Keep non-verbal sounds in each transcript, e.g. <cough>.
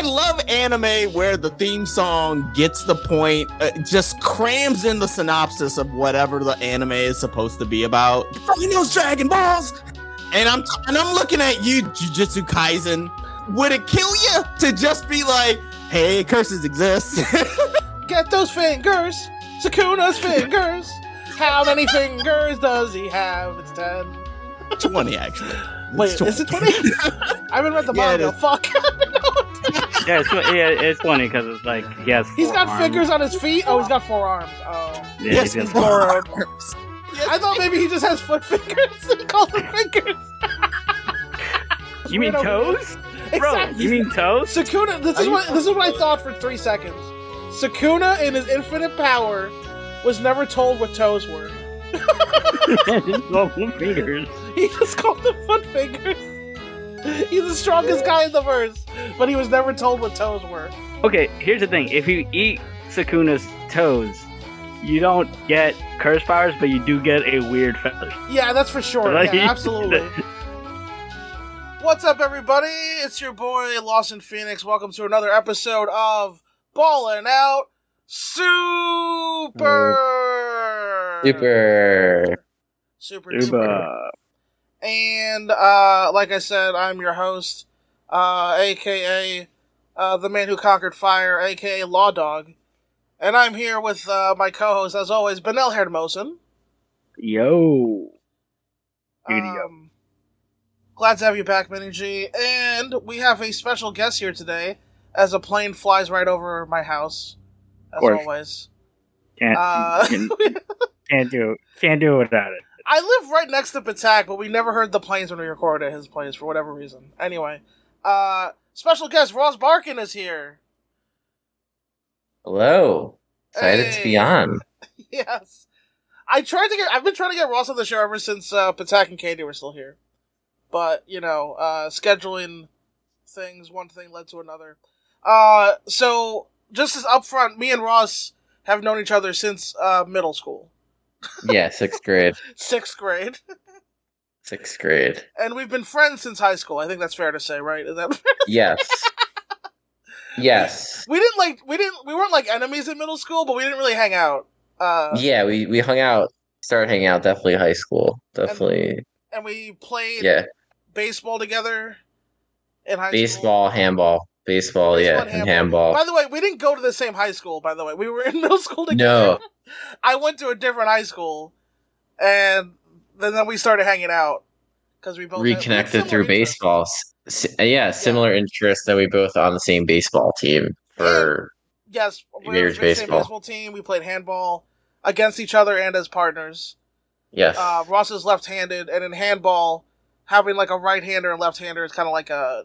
I love anime where the theme song gets the point, uh, just crams in the synopsis of whatever the anime is supposed to be about. Fighting those Dragon Balls, and I'm and I'm looking at you, Jujutsu Kaisen. Would it kill you to just be like, "Hey, curses exist"? <laughs> Get those fingers, Sukuna's fingers. How many fingers does he have? It's ten. Twenty, actually. Wait, It's is it 20? <laughs> I haven't read the Yeah, manga. Fuck. <laughs> Yeah, it's, yeah, it's funny because it's like he has. he's four got arms. fingers on his feet. Oh, he's got four arms. Oh. Yeah, Yes, he's he's got four got arms. I thought maybe he just has foot fingers. <laughs> he calls them fingers. You mean toes, here. bro? You mean toes? Sukuna. This Are is what this is what I thought for three seconds. Sukuna, in his infinite power, was never told what toes were. <laughs> Twelve fingers. <laughs> He just called them foot fingers. <laughs> He's the strongest guy in the verse, but he was never told what toes were. Okay, here's the thing: if you eat Sukuna's toes, you don't get curse powers, but you do get a weird feather. Yeah, that's for sure. Right? Yeah, <laughs> absolutely. What's up, everybody? It's your boy Lost in Phoenix. Welcome to another episode of Ballin' Out Super. Super. Super. duper. And uh, like I said, I'm your host, uh, aka uh, the man who conquered fire, aka Law Dog. And I'm here with uh, my co-host, as always, Benel Hermosen. Yo. Um, glad to have you back, Mini G. And we have a special guest here today, as a plane flies right over my house, as always. Can't, Uh, can't, can't do can't do it without it. I live right next to Patak, but we never heard the planes when we recorded at his place for whatever reason. Anyway, uh, special guest Ross Barkan is here. Hello. Excited to be on. <laughs> yes. I tried to get. I've been trying to get Ross on the show ever since uh, Patak and Katie were still here, but you know, uh, scheduling things, one thing led to another. Uh, so just as upfront, me and Ross have known each other since uh, middle school, Yeah, sixth grade. <laughs> sixth grade, Sixth grade. and we've been friends since high school. I think that's fair to say, right? Is that Yes. <laughs> yes. we didn't like we didn't we weren't like enemies in middle school, but we didn't really hang out. Uh, Yeah, we, we hung out, started hanging out definitely high school. Definitely. and we played Yeah. baseball together in high school. Baseball, handball. Baseball, yeah, and handball. By the way, we didn't go to the same high school. By the way, we were in <laughs> middle school together. No. <laughs> I went to a different high school, and then then we started hanging out because we both Reconnected through interests. baseball. S- yeah, similar interests that we both on the same baseball team for Yes, we were the same baseball. baseball team. We played handball against each other and as partners. yes. Uh, Ross is left-handed, and in handball, having like a right-hander and left-hander is kind of like a,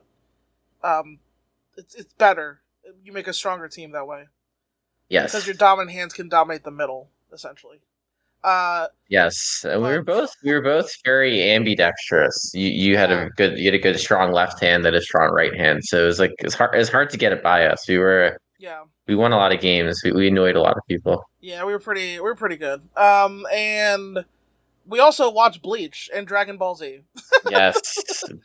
um, it's it's better. You make a stronger team that way. yes. because your dominant hands can dominate the middle essentially. Uh, Yes, and we were both we were both very ambidextrous. You you had a good you had a good strong left hand and a strong right hand, so it was like it's hard it's hard to get it by us. We were yeah, we won a lot of games. We, we annoyed a lot of people. yeah, we were pretty, we were pretty good. Um, and we also watched Bleach and Dragon Ball Z. <laughs> Yes,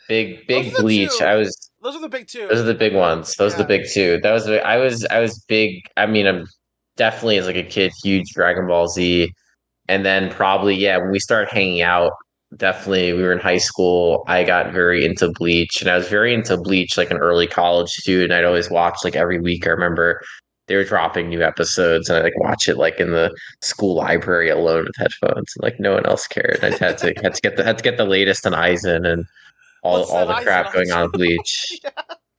big big bleach. two. I was Those are the big two. those are the big ones. Those are the big two. That was I was I was big. I mean, I'm definitely as like a kid huge Dragon Ball Z, and then probably yeah when we started hanging out. Definitely, we were in high school. I got very into Bleach, and I was very into Bleach like an early college student. I'd always watch like every week. I remember they were dropping new episodes, and I like watch it like in the school library alone with headphones, and like no one else cared. I had to had to get the had to get the latest on Aizen and all What's all the crap Aizen going on with Bleach. <laughs>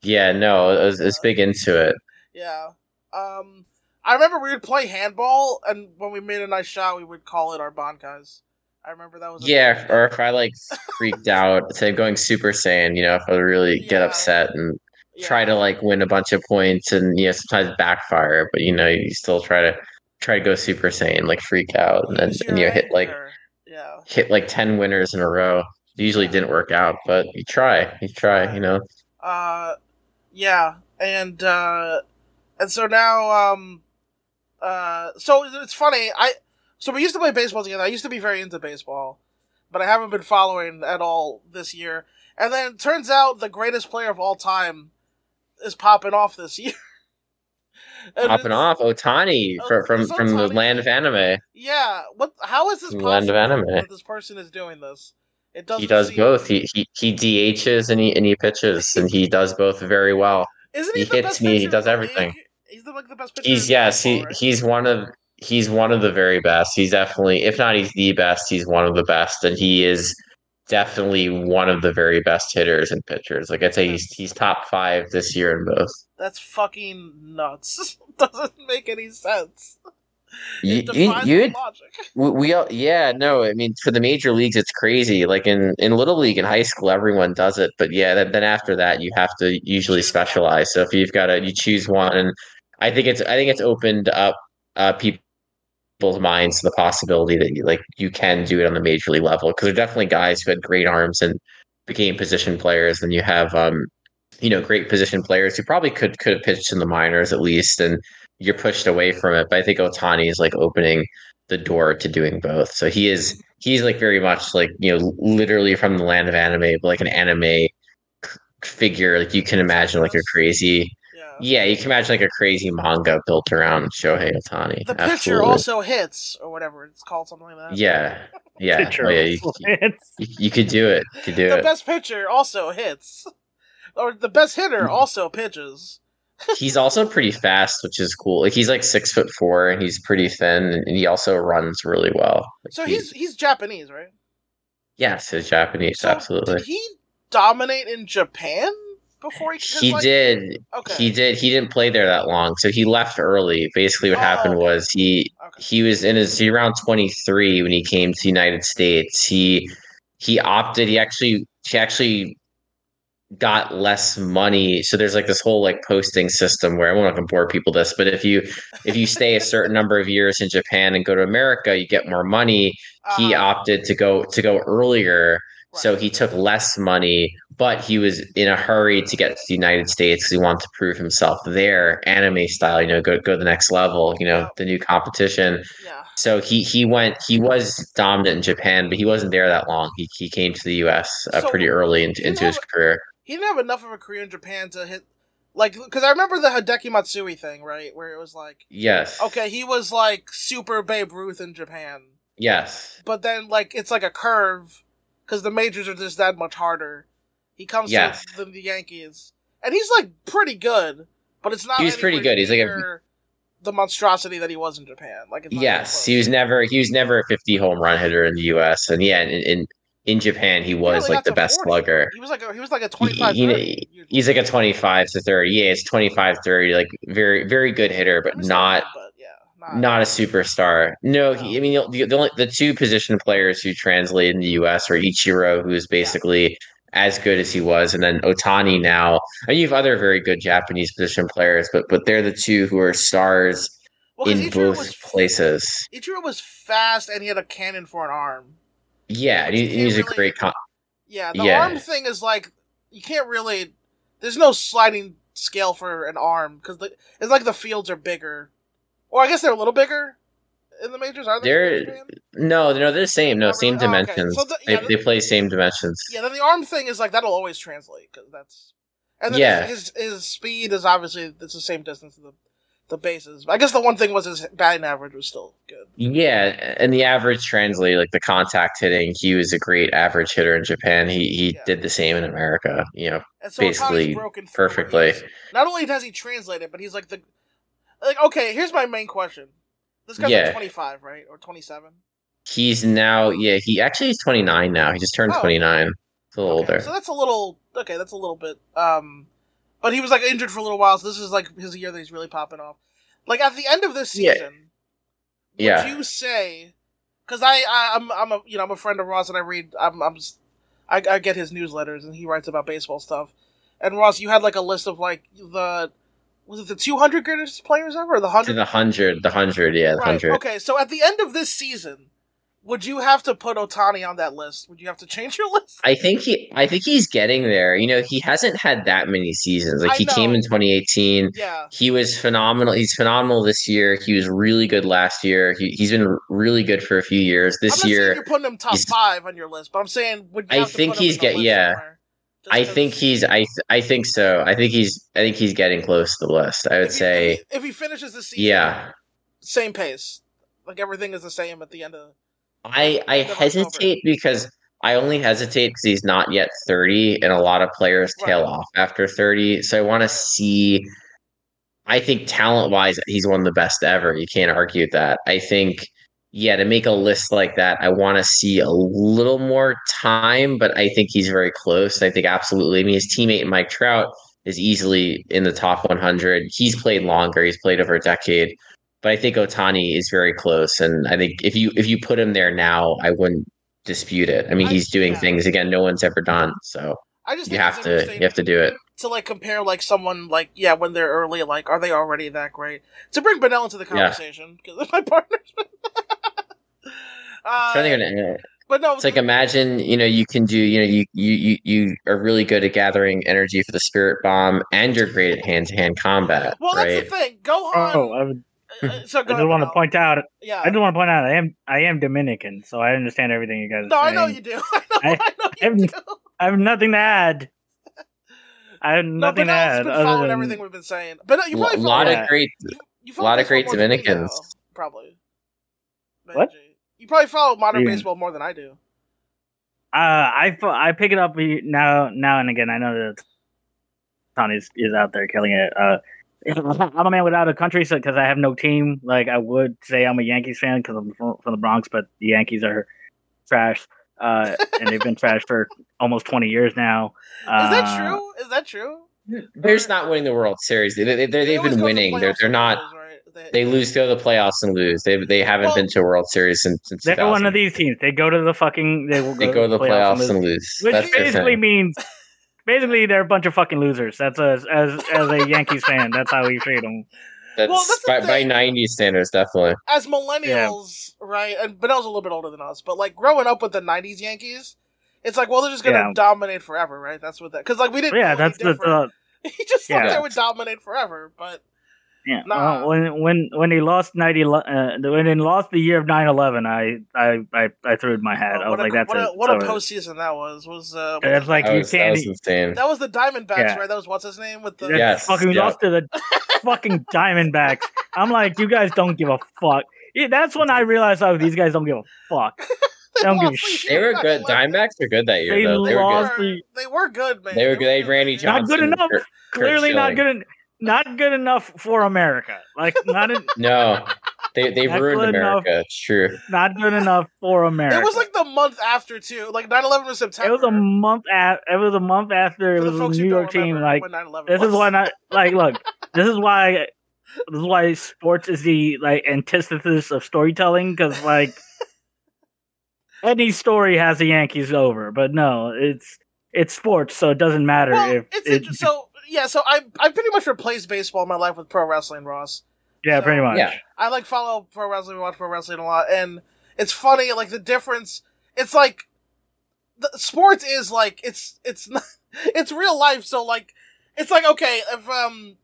Yeah, no, I was, I was big into it. yeah. Um, I remember we would play handball, and when we made a nice shot, we would call it our bankais. I remember that was a Yeah, or if I like freaked <laughs> out, say going Super Saiyan, you know, if I really get upset and Yeah. try to like win a bunch of points and you know sometimes backfire, but you know you still try to try to go Super Saiyan, like freak out and then and, you know, hit like yeah. hit like ten winners in a row. It usually didn't work out, but you try, you try, you know. Uh, yeah, and uh, and so now, um, uh, so it's funny. I so we used to play baseball together. I used to be very into baseball, but I haven't been following at all this year. And then it turns out the greatest player of all time is popping off this year. <laughs> And Popping off Otani Oh, from from, the land of anime. Yeah. What? How is this land of anime. that this person is doing this? It. He does seem- both. He he he DHs and he and he pitches and he does both very well. Isn't he, he the hits best me, he does everything. league? He's the, like the best pitcher. He's yes, he right? he's one of he's one of the very best. He's definitely if not he's the best, he's one of the best and he is definitely one of the very best hitters and pitchers. Like I'd say he's he's top 5 this year in both. That's fucking nuts. <laughs> doesn't make any sense. You, you, you my logic. we, we all yeah no i mean for the major leagues it's crazy like in in little league and high school everyone does it but yeah then, then after that you have to usually specialize so if you've got to you choose one and i think it's i think it's opened up uh people's minds to the possibility that you like you can do it on the major league level because there are definitely guys who had great arms and became position players and you have um you know great position players who probably could could have pitched in the minors at least and you're pushed away from it. But I think Otani is like opening the door to doing both. So he is he's like very much like you know literally from the land of anime, but like an anime figure. Like you can imagine like a crazy Yeah. yeah, you can imagine like a crazy manga built around Shohei Otani. The pitcher Absolutely. also hits, or whatever it's called, something like that. yeah <laughs> yeah oh, yeah you, you, you could do it. You could do The it. best pitcher also hits, or the best hitter Mm-hmm. also pitches. <laughs> he's also pretty fast, which is cool. Like he's like six foot four and he's pretty thin and he also runs really well. Like, So he's he's Japanese, right? yes, he's Japanese, So absolutely. Did he dominate in Japan before he? He like- did. Okay. He did. He didn't play there that long, so he left early. Basically, what Oh, happened okay. was he Okay. he was in his he around 23 when he came to the United States. He he opted. He actually he actually got less money. So there's like this whole like posting system where I won't gonna bore people this, but if you if you stay a <laughs> certain number of years in Japan and go to America, you get more money. He Uh-huh. opted to go to go earlier. So he took less money, but he was in a hurry to get to the United States because he wanted to prove himself there, anime style, you know, go go to the next level, you know, Yeah. the new competition. Yeah. So he he went he was dominant in Japan, but he wasn't there that long. He he came to the US uh, So, pretty early into, into his what- career. He didn't have enough of a career in Japan to hit, like, because I remember the Hideki Matsui thing, right, where it was like, Yes. okay, he was like super Babe Ruth in Japan, Yes. but then like it's like a curve because the majors are just that much harder. He comes Yes. to the, the Yankees, and he's like pretty good, but it's not. He's pretty good. He's like a- the monstrosity that he was in Japan. Like, Yes. He was never he was never a 50 home run hitter in the US. And yeah, in in, in Japan he was like the best 40. slugger. He was like a, he was like a 25 he- 30. He's like a 25 to 30. Yeah, it's 25 30 like very very good hitter, but He not good, but yeah, not a superstar. No, he, I mean the, the only the two position players who translate in the U.S. are Ichiro, who is basically as good as he was, and then Otani now. And you have other very good Japanese position players, but but they're the two who are stars Well, in Ichiro both was, places. Ichiro was fast and he had a cannon for an arm. Yeah, he, he's a great. Con- Yeah, the Yeah. arm thing is like you can't really. There's no sliding scale for an arm because it's like the fields are bigger, or I guess they're a little bigger in the majors. Are they? They're- no, no, they're the same. No, same really? Oh, okay. dimensions. So the- they, yeah, they play same dimensions. Yeah, then the arm thing is like that'll always translate because that's. And then Yeah. his, his his speed is obviously it's the same distance as the the bases. I guess the one thing was his batting average was still good. Yeah, and the average translate like the contact hitting. He was a great average hitter in Japan. He he Yeah. did the same in America. You know, And so Basically, broken perfectly. Not only does he translate it, but he's like the like okay. Here's my main question. This guy's Yeah. like 25, right, or 27? He's now, yeah, he actually he's 29 now. He just turned Oh. 29. It's a little Okay, older. So that's a little okay. That's a little bit. Um, but he was like injured for a little while. So this is like his year that he's really popping off. Like at the end of this season, Yeah. would Yeah. you say? Because I, I I'm I'm a you know I'm a friend of Ross and I read I'm I'm I get his newsletters and he writes about baseball stuff. And Ross, you had like a list of like the was it the 200 greatest players ever the hundred? the 100, the 100, yeah, the Right. 100. Okay. So at the end of this season, would you have to put Otani on that list? Would you have to change your <laughs> list? I think he I think he's getting there. You know, he hasn't had that many seasons. Like I he came in 2018. Yeah. He was phenomenal. He's phenomenal this year. He was really good last year. He, he's been really good for a few years. This year, you're putting him top five on your list, but I'm saying would you I think he's in the get- yeah. somewhere? I think he's I I think so. I think he's I think he's getting close to the list. I would if he- say if he, if he finishes the season, yeah. same pace. Like everything is the same at the end of. I I End of October. hesitate because I only hesitate because he's not yet 30 and a lot of players tail Right. off after 30. So I want to see I think talent wise he's one of the best ever. You can't argue that. I think yeah, to make a list like that, I want to see a little more time, but I think he's very close. I think absolutely. I mean, his teammate Mike Trout is easily in the top 100. He's played longer. He's played over a decade, but I think Otani is very close. And I think if you if you put him there now, I wouldn't dispute it. I mean, I- he's doing yeah. things again no one's ever done. So I just you have to you have to do it. To like compare like someone like yeah when they're early like are they already that great to bring Benel into the conversation because <laughs> my partner's. <laughs> uh, Trying to think of but no, It's like imagine, you know, you can do, you know, you you you you are really good at gathering energy for the spirit bomb, and you're great at hand to hand combat, well, that's the thing. Gohan. Oh, I, would, uh, so <laughs> I just want to point out. Yeah. I just want to point out. I am I am Dominican, so I understand everything you guys. no, are I know you do. I know, I, I- know you I'm- do. I have nothing to add. I have No, nothing to Benel's add been other following than everything we've been saying. But no, you A probably follow, lot Yeah. of great, you, you a lot of great more than me, Dominicans. though, probably. What? You probably follow modern Yeah. baseball more than I do. Uh, I fo- I pick it up now now and again. I know that Tony is, is out there killing it. Uh, <laughs> I'm a man without a country, so because I have no team, like I would say I'm a Yankees fan because I'm from, from the Bronx, but the Yankees are trash, uh, and they've been trash for almost 20 years now. Is Uh, that true? Is that true? they're not winning the World Series. They, they, they, they've always been go the winning. They're they're not. lose, right? They, They lose, go to the playoffs and lose. They they haven't Well- been to a World Series since since. They're one of these teams. They go to the fucking. They will They go to the playoffs and lose. which That's their basically thing. means <laughs> basically they're a bunch of fucking losers. That's a, as as a Yankees fan. That's how we treat them. That's, Well, that's by, by 90s standards, definitely. as millennials, right? And Benel's a little bit older than us, but like growing up with the '90s Yankees, it's like, well, they're just gonna Yeah. dominate forever, right? That's what that because like we didn't. Yeah, do that's the, different. the <laughs> he just thought they would dominate forever, but yeah. Nah. Well, when when when he lost ninety, uh, when he lost the year of 9-11, I I I, I threw in my hat. I was what, like, that's what, it. a, what a It's over. postseason that was was uh what That's was- like That you was, can't. was insane. that was the Diamondbacks, Yeah. right? That was what's his name with the Yes, fucking yeah. lost to the <laughs> fucking Diamondbacks. I'm like, you guys don't give a fuck. Yeah, that's when I realized, oh, these guys don't give a fuck. <laughs> They don't give lost the shit. They were good. 9/11. Diamondbacks were good that year, They though. They were good. the- They were good, man. They were good. They had Randy man. Not good enough. Kurt- Kurt Clearly not good. en- Not good enough for America. Like not en- <laughs> No, they they ruined good enough. America. It's true. not good enough for America. It was like the month after too. Like 9/11 was September. it was a month after. It was a month after it For the was a folks New York team. Like when 9/11 this is why not. Like look, <laughs> this is why. This is why sports is the like antithesis of storytelling because like <laughs> any story has the Yankees over, but no, it's it's sports, so it doesn't matter Well, if it's it, inter- so yeah. So I I pretty much replaced baseball in my life with pro wrestling, Ross. yeah, so- pretty much. Yeah. I like follow pro wrestling, watch pro wrestling a lot, and it's funny. Like the difference, it's like the sports is like it's it's not <laughs> it's real life. So like it's like okay, if um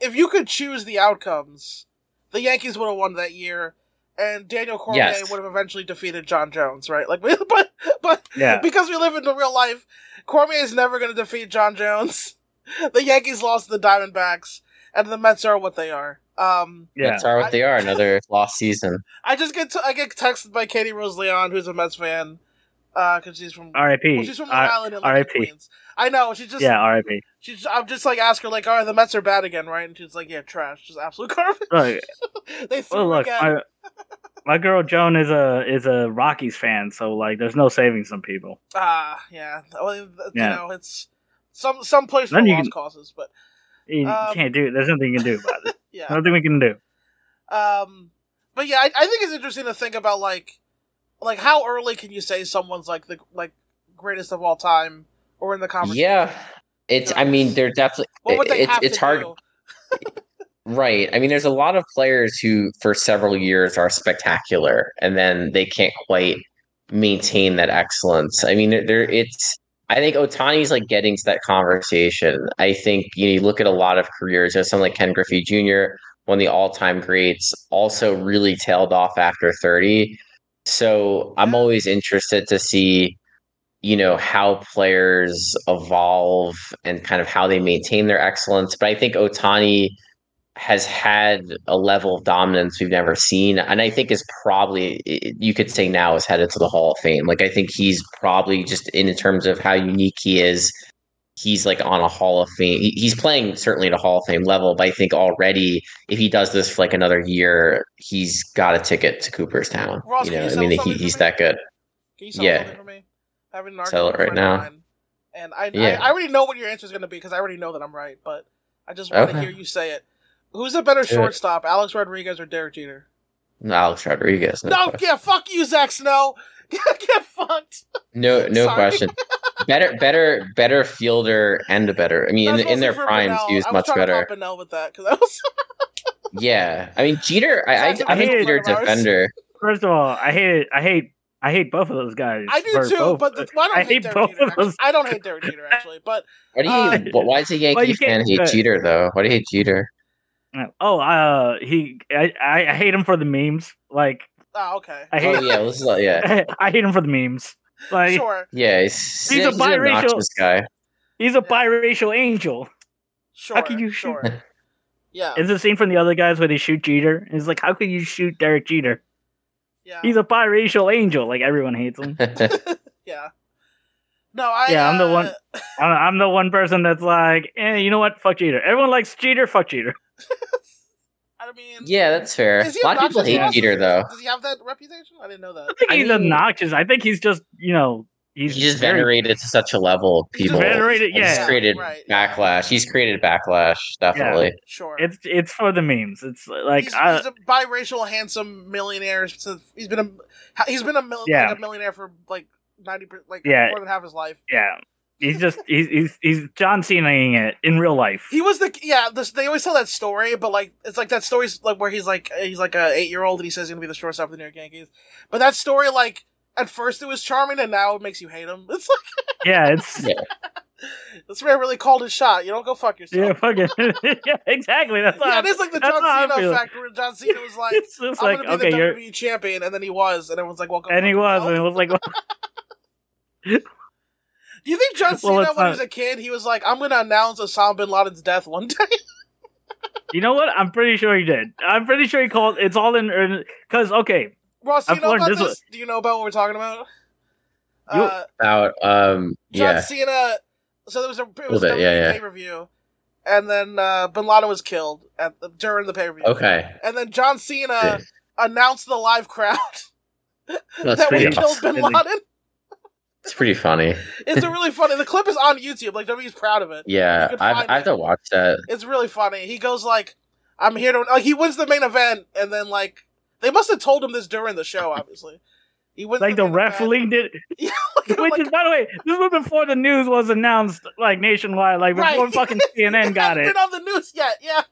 if you could choose the outcomes, the Yankees would have won that year, and Daniel Cormier Yes. would have eventually defeated Jon Jones, right? Like, <laughs> but but Yeah. because we live in the real life, Cormier is never going to defeat Jon Jones. <laughs> The Yankees lost to the Diamondbacks, and the Mets are what they are. Um, Yeah. That's are what they are. Another lost season. I just get to, I get texted by Katie Rose Leon, who's a Mets fan, because she's from R.I.P. well, she's from Long R- Island and R.I.P. Queens. I know. She just yeah, R.I.P. She's I'm just like ask her like, all right, the Mets are bad again, right? And she's like, yeah, trash, just absolute garbage. Look, <laughs> they threw well, look, again. my, my girl Joan is a is a Rockies fan, so like, there's no saving some people. Ah, yeah. Well, you Yeah. know, it's some some places Then for you lost can- causes, but You Um, can't do. It. There's nothing you can do about it. <laughs> yeah. Nothing we can do. Um, but yeah, I, I think it's interesting to think about like, like how early can you say someone's like the like greatest of all time or in the conversation? Yeah, it's. I mean, they're definitely. What would they it's have it's to hard. do? <laughs> Right. I mean, there's a lot of players who, for several years, are spectacular, and then they can't quite maintain that excellence. I mean, there, there it's. I think Otani's like getting to that conversation. I think you, know, you look at a lot of careers. you know, someone like Ken Griffey Jr., one of the all-time greats, also really tailed off after 30. So I'm always interested to see, you know how players evolve and kind of how they maintain their excellence. But I think Otani has had a level of dominance we've never seen, and I think is probably you could say now is headed to the Hall of Fame. Like I think he's probably just in terms of how unique he is. He's like on a Hall of Fame. He's playing certainly at a Hall of Fame level, but I think already if he does this for like another year, he's got a ticket to Cooperstown. Ross, you know, you I mean, he, he's me? that good. Can you sell Yeah. me? An Sell it argument with a right now. mine, and I, Yeah. I I already know what your answer is going to be because I already know that I'm right, but I just want to Okay. hear you say it. Who's a better Do it. shortstop, Alex Rodriguez or Derek Jeter? Alex Rodriguez. No, No, question. yeah, fuck you, Zach Snow. <laughs> Get fucked. no, no Sorry. question. <laughs> better, better, better fielder and a better. I mean, in, in their primes, Bernal. he was I much trying better. To pop Bernal with that because I was. <laughs> Yeah, I mean, Jeter. I, I, Sounds like I'm a a Jeter defender. First of all, I hate it. I hate I hate both of those guys. I do too, both- but the, well, I don't I hate, hate Derek both Jeter. of actually. those. I don't hate Derek Jeter actually, but Why do you? Uh, wh- why does a Yankee well, fan can't- hate uh, Jeter though? Why do you hate Jeter? Oh, uh, he I, I I hate him for the memes. Like oh, okay. I Oh hate yeah, this is like, yeah, <laughs> I hate him for the memes. Like Sure, yeah. He's, He's a an biracial- obnoxious guy. he's a biracial angel. sure. How can you shoot? Sure. <laughs> Yeah, Is the scene from the other guys where they shoot Jeter? It's like, how could you shoot Derek Jeter? yeah, He's a biracial angel. Like everyone hates him. <laughs> yeah. No, I. Yeah, I'm the uh, one- <laughs> I'm, I'm the one person that's like, eh, you know what? Fuck Jeter. Everyone likes Jeter. Fuck Jeter. <laughs> I mean, yeah, that's fair. A lot of people hate also? Jeter though. Does he have that reputation? I didn't know that. I think I he's mean- obnoxious. I think he's just, you know, he's, He's just very- venerated to such a level. He's People venerated, He's yeah. created right. backlash. He's created backlash. Definitely. Sure. It's it's for the memes. It's like he's, I, he's a biracial, handsome millionaire. Since he's been a he's been a, mil- Yeah. like a millionaire for like ninety, per- like Yeah. more than half his life. yeah. He's just <laughs> he's he's, he's John Cenaing it in real life. He was the yeah. This, they always tell that story, but like it's like that story's like where he's like he's like a eight year old and he says he's gonna be the shortstop of the New York Yankees. But that story, like at first it was charming and now it makes you hate him. <laughs> It's like Yeah, it's Yeah. <laughs> this man really called his shot. You don't go fuck yourself. yeah, fucking yeah, exactly. That's Yeah, it is like the John Cena factor where John Cena was like, I'm like gonna be okay, the you're WWE champion, and then he was, and everyone's like, "Welcome." and he was, and it was like, Do you think John <laughs> Well, Cena, it's when he was a kid, he was like, "I'm gonna announce Osama bin Laden's death one day"? <laughs> you know what? I'm pretty sure he did. I'm pretty sure he called. It's all in because okay, Ross, do you I've know learned about this this? Do you know about what we're talking about? You- Uh, About um, John Cena. So there was a it was Little bit, yeah, yeah. pay per view, and then uh, Bin Laden was killed at the, during the pay per view. okay. And then John Cena Yeah. announced the live crowd <laughs> that we pretty. killed. Bin Laden. It's pretty funny. It's a really funny. The clip is on YouTube. Like WWE's proud of it. Yeah, I've, find I have it. to watch that. It's really funny. He goes like, "I'm here to." Like he wins the main event, and then like they must have told him this during the show. Obviously, he wins. like the main ref leaked it. Yeah, like, Which like- is, by the way, this was before the news was announced like nationwide. Like before Right. fucking <laughs> CNN got it. Been on the news yet? Yeah.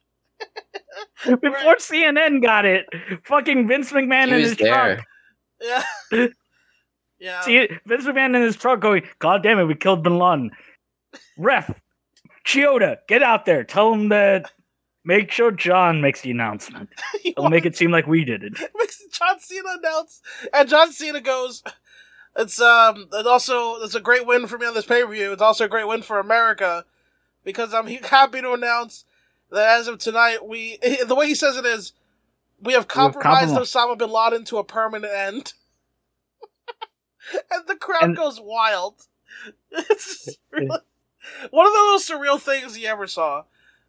<laughs> Before Right. CNN got it, fucking Vince McMahon He in his there. truck. Yeah. <laughs> yeah. See Vince McMahon in his truck going, God damn it, we killed Bin Laden. Ref, Chioda, get out there. Tell him that make sure John makes the announcement. <laughs> It'll make it seem like we did it. <laughs> John Cena announce, and John Cena goes. It's um. It also it's a great win for me on this pay per view. It's also a great win for America because I'm happy to announce that as of tonight, we <laughs> the way he says it is, we have compromised compromised. Osama bin Laden to a permanent end, and the crowd And- goes wild. <laughs> It's really, one of the most surreal things you ever saw.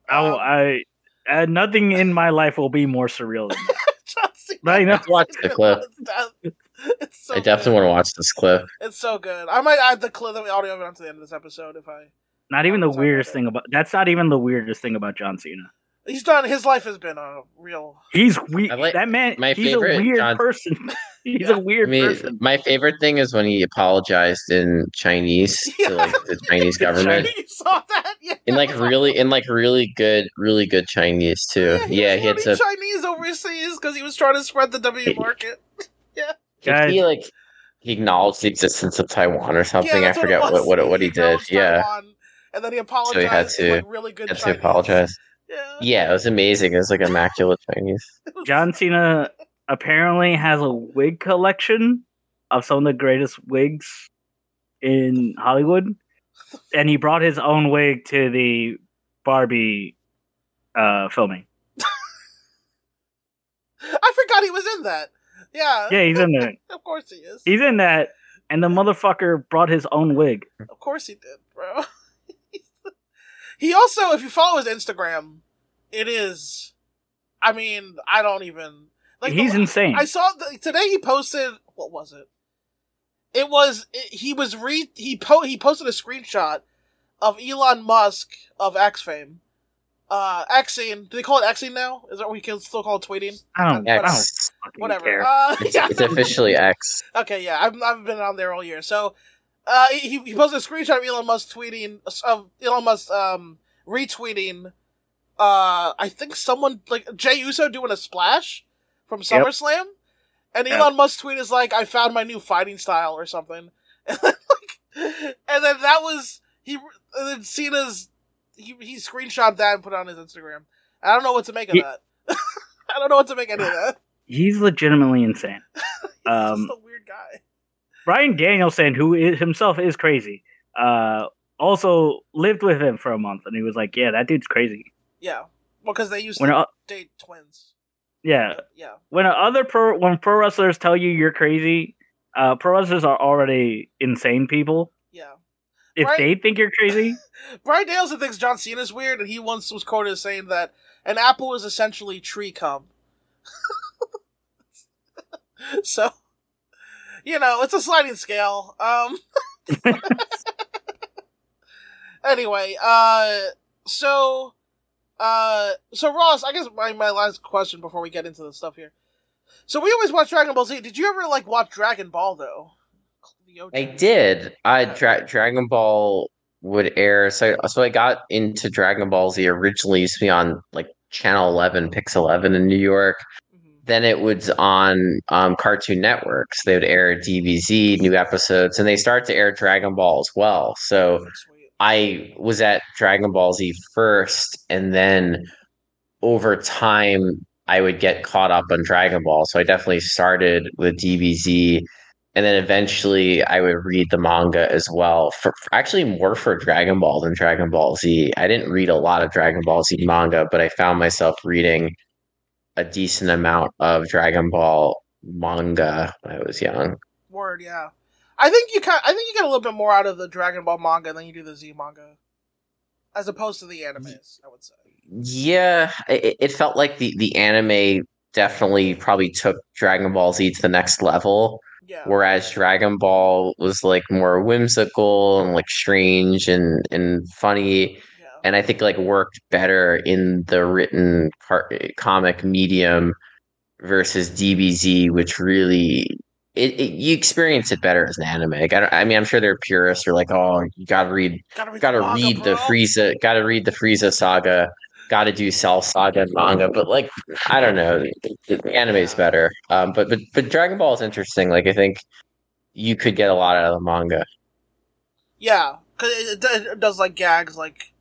Oh, Um, I, uh, nothing in my life will be more surreal than that. <laughs> John Cena. I know. Watch the clip. <laughs> It's so I definitely good. want to watch this clip. It's so good. I might add the clip, the audio of it onto the end of this episode if I. Not even the Talk about weirdest thing about that's not even the weirdest thing about John Cena. He's done. His life has been a real. He's weird. I like- that man. my he's favorite a weird John- person. <laughs> he's Yeah. a weird I mean, person. my favorite thing is when he apologized in Chinese to like the <laughs> Chinese government. you saw that? Yeah. In like really, in like really good, really good Chinese too. Yeah, he, Yeah, was he had to. Chinese overseas because he was trying to spread the W market. <laughs> Guys, He like he acknowledged the existence of Taiwan or something. yeah, I forget it what what what he, did. acknowledged Yeah, Taiwan, and then he apologized. He had in, to- like, really good had to apologize. Yeah. Yeah, it was amazing. It was like immaculate <laughs> Chinese. John Cena apparently has a wig collection of some of the greatest wigs in Hollywood, and he brought his own wig to the Barbie uh, filming. <laughs> I forgot he was in that. Yeah. Yeah, he's in there. <laughs> of course he is. He's in that, and the motherfucker brought his own wig. Of course he did, bro. He also, if you follow his Instagram, it is. I mean, I don't even like. He's the- insane. I saw the, today. He posted. What was it? It was. It, he was re. He po. He posted a screenshot of Elon Musk of X fame. Uh, Xing. Do they call it Xing now? Is that what we can still call it tweeting? I don't. I don't X. Whatever. care. Uh, It's, yeah. it's <laughs> officially X. Okay, yeah, I've, I've been on there all year. So, uh, he, he posted a screenshot of Elon Musk tweeting, of Elon Musk, um, retweeting, uh, I think someone, like, Jey Uso doing a splash from Yep. SummerSlam. And Yep. Elon Musk's tweet is like, I found my new fighting style or something. <laughs> And then, like, and then that was, he, and then Cena's, he, he screenshot that and put it on his Instagram. I don't know what to make of He- that. <laughs> I don't know what to make any of that. He's legitimately insane. <laughs> He's Um, just a weird guy. Bryan Danielson, who is, himself is crazy, uh, also lived with him for a month, and he was like, "Yeah, that dude's crazy." Yeah. Well, because they used When to uh, date twins. yeah, Yeah. when other pro when pro wrestlers tell you you're crazy, uh, pro wrestlers are already insane people. Yeah. If Right. they think you're crazy, <laughs> Bryan Danielson thinks John Cena's weird, and he once was quoted as saying that an apple is essentially tree cum. <laughs> so, you know, it's a sliding scale. Um. <laughs> anyway, uh, so, uh, so Ross, I guess my, my last question before we get into the stuff here. So we always watch Dragon Ball Z. Did you ever like watch Dragon Ball though? I did. I Dra- Dragon Ball would air. So so I got into Dragon Ball Z originally used to be on like Channel Eleven, Pix Eleven in New York. Then it was on um, Cartoon Network. So they would air DBZ new episodes, and they start to air Dragon Ball as well. So I was at Dragon Ball Z first, and then over time, I would get caught up on Dragon Ball. So I definitely started with DBZ, and then eventually I would read the manga as well. For- actually, more for Dragon Ball than Dragon Ball Z. I didn't read a lot of Dragon Ball Z manga, but I found myself reading a decent amount of Dragon Ball manga when I was young. Word, yeah. I think you kind. I think you get a little bit more out of the Dragon Ball manga than you do the Z manga, as opposed to the animes. I would say. Yeah, it, it felt like the the anime definitely probably took Dragon Ball Z to the next level, Yeah. whereas Dragon Ball was like more whimsical and like strange and and funny. And I think like worked better in the written car- comic medium versus DBZ, which really. It, it, you experience it better as an anime. Like, I, don't, I mean, I'm sure there are purists who are like, "Oh, you gotta read Gotta read. gotta the manga, read the. Frieza, gotta read the Frieza saga, gotta do Cell Saga and manga. But like, I don't know, the, the anime's better. Um, but but but Dragon Ball is interesting. Like, I think you could get a lot out of the manga. Yeah, because it, it, does like gags, like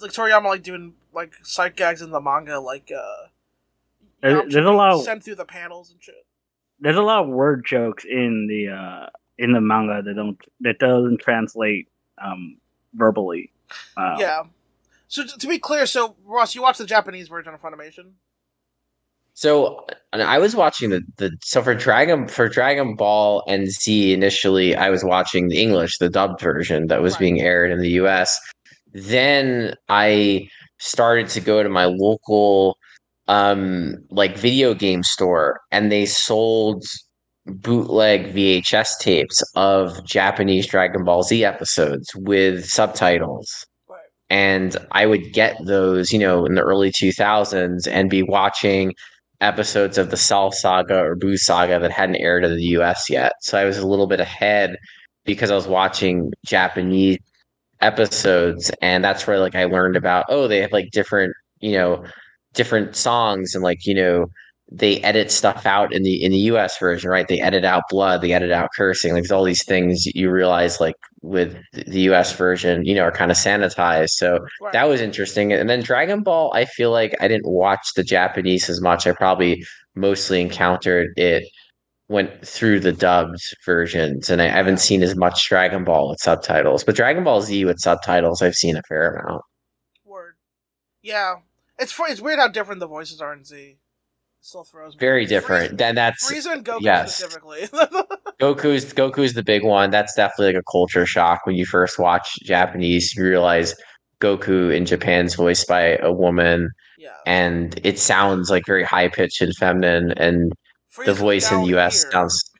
like Toriyama like doing like sight gags in the manga, like uh. There- Yamcha there's a lot of- sent through the panels and shit. there's a lot of word jokes in the uh, in the manga that don't that doesn't translate um, verbally. Uh, yeah. So t- to be clear, so Ross, you watched the Japanese version of Funimation. So I was watching the the so for Dragon for Dragon Ball and Z initially I was watching the English the dubbed version that was Right. being aired in the US. Then I started to go to my local um like video game store and they sold bootleg VHS tapes of Japanese Dragon Ball Z episodes with subtitles Right. and I would get those, you know, in the early 2000s and be watching episodes of the Cell Saga or Buu Saga that hadn't aired in the US yet. So I was a little bit ahead because I was watching Japanese episodes and that's where like I learned about oh they have like different, you know, different songs and like, you know, they edit stuff out in the in the US version, right? They edit out blood, they edit out cursing. Like all these things you realize like with the US version, you know, are kind of sanitized. So Right. that was interesting. And then Dragon Ball, I feel like I didn't watch the Japanese as much. I probably mostly encountered it went through the dubbed versions, and I haven't seen as much Dragon Ball with subtitles. But Dragon Ball Z with subtitles, I've seen a fair amount. Word. Yeah, it's it's weird how different the voices are in Z. Still throws me. Very Frieza- different. Then that's Frieza and Goku yes. specifically. <laughs> Goku's Goku's the big one. That's definitely like a culture shock when you first watch Japanese. You realize Goku in Japan's voiced by a woman, yeah. and it sounds like very high pitched and feminine. And the voice in the US here, sounds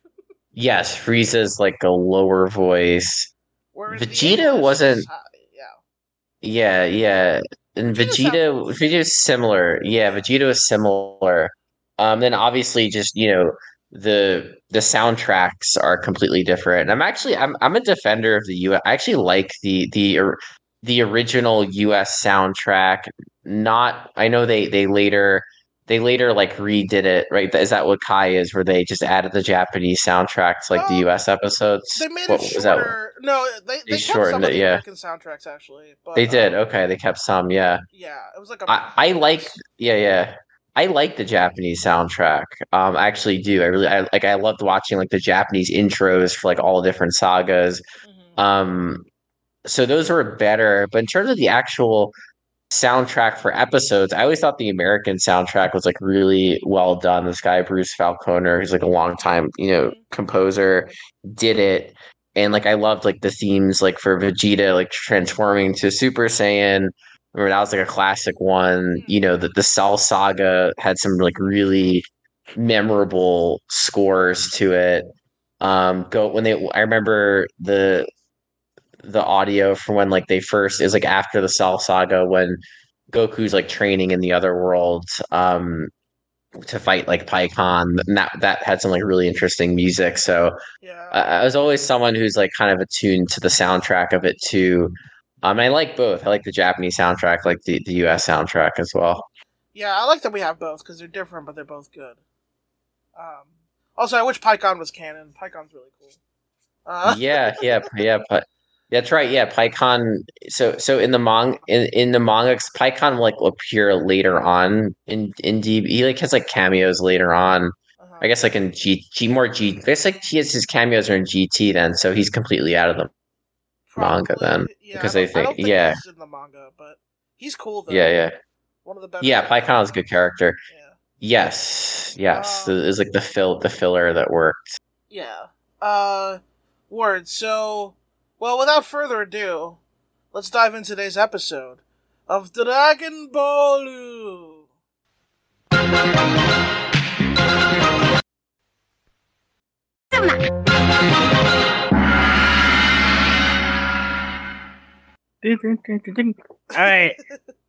yes, Frieza's like a lower voice. Vegeta wasn't- high, Yeah. Yeah, yeah. And Vegeta Vegeta's similar. Yeah, Vegeta is similar. Um, then obviously just you know the the soundtracks are completely different. And I'm actually I'm I'm a defender of the U. I actually like the the the original U.S. soundtrack. Not I know they they later they later like redid it. Right? Is that what Kai is? Where they just added the Japanese soundtrack to like the Um, U.S. episodes? They made What it was that? shorter. No, they, they, They kept some shortened it, the yeah. American soundtracks actually. But, They did. um, Okay, they kept some. Yeah. Yeah, it was like a. I, I like yeah yeah I like the Japanese soundtrack. Um, I actually do. I really I like. I loved watching like the Japanese intros for like all the different sagas. Mhm. Um, so those were better. But in terms of the actual soundtrack for episodes, I always thought the American soundtrack was like really well done. This guy Bruce Faulconer, who's like a long time you know Mhm. composer, did it. And like I loved like the themes like for Vegeta like transforming to Super Saiyan. Remember that was like a classic one. You know, the the Cell Saga had some like really memorable scores to it. Um go when they I remember the the audio from when like they first is like after the Cell Saga when Goku's like training in the other world um to fight like Pikkon and that that had some like really interesting music. So yeah. I, I was always someone who's like kind of attuned to the soundtrack of it too. Um, I like both. I like the Japanese soundtrack, like the, the US soundtrack as well. Yeah, I like that we have both because they're different, but they're both good. Um, also, I wish Pikkon was canon. Pikkon's really cool. Uh, yeah, yeah, <laughs> yeah, but that's right. Yeah, Pikkon. So, so in the manga, in, in the manga, Pikkon will, like appear later on in in DB. He like has like cameos later on. uh-huh. I guess like in G, G more G. I guess like he has his cameos are in GT then, so he's completely out of them. manga then, yeah, because I I think- think yeah. he's in the manga, but he's cool though. Yeah, yeah, One of the best. yeah. Pikkon is a good character. Yeah. Yes, yes. Um, it was like the fill the filler that worked. Yeah. Uh, word. So, well, without further ado, let's dive into today's episode of Dragon Ball. All right,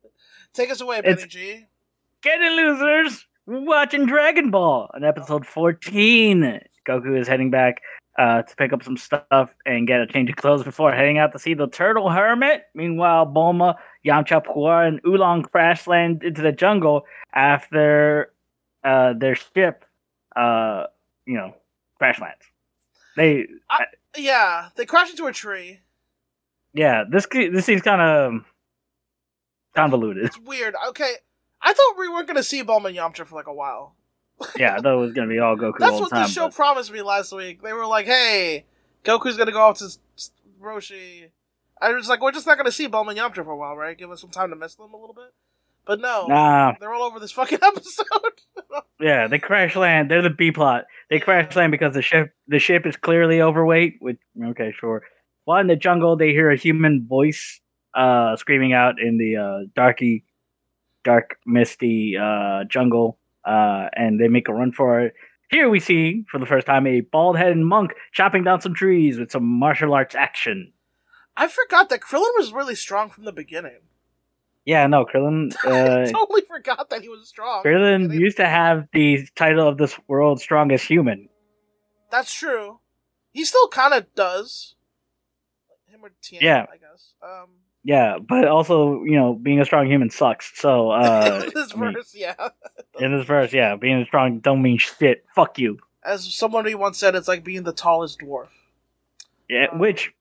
<laughs> Take us away, Benny It's- G. get in, losers. We're watching Dragon Ball on episode 14. Goku is heading back uh, to pick up some stuff and get a change of clothes before heading out to see the Turtle Hermit. Meanwhile, Bulma, Yamcha, Puar, and Oolong crash land into the jungle after uh, their ship, uh, you know, crash lands. They, Yeah, they crash into a tree. yeah, this this seems kind of convoluted. It's weird. Okay, I thought we weren't going to see Bulma and Yamcha for like a while. Yeah, I thought it was gonna be all Goku That's all what the time. show but- promised me last week. They were like, "Hey, Goku's gonna go off to Roshi." I was like, "We're just not gonna see Bulma and Yamcha for a while, right? Give us some time to mess with them a little bit." But no, Nah, they're all over this fucking <laughs> episode. yeah, they crash land. They're the B plot. They crash land because the ship the ship is clearly overweight. Which okay, sure. While in the jungle, they hear a human voice uh, screaming out in the uh, darky, dark, misty uh, jungle, uh, and they make a run for it. Here we see, for the first time, a bald-headed monk chopping down some trees with some martial arts action. I forgot that Krillin was really strong from the beginning. Yeah, no, Krillin. <laughs> I Uh, totally forgot that he was strong. Krillin used to have the title of this world's strongest human. That's true. He still kind of does. Him or Tien, Yeah. I guess. Um, Yeah, but also, you know, being a strong human sucks. So, <laughs> uh, this I mean, verse, yeah. in this verse, yeah, being strong don't mean shit. Fuck you. As somebody once said, it's like being the tallest dwarf. Yeah, Uh, which,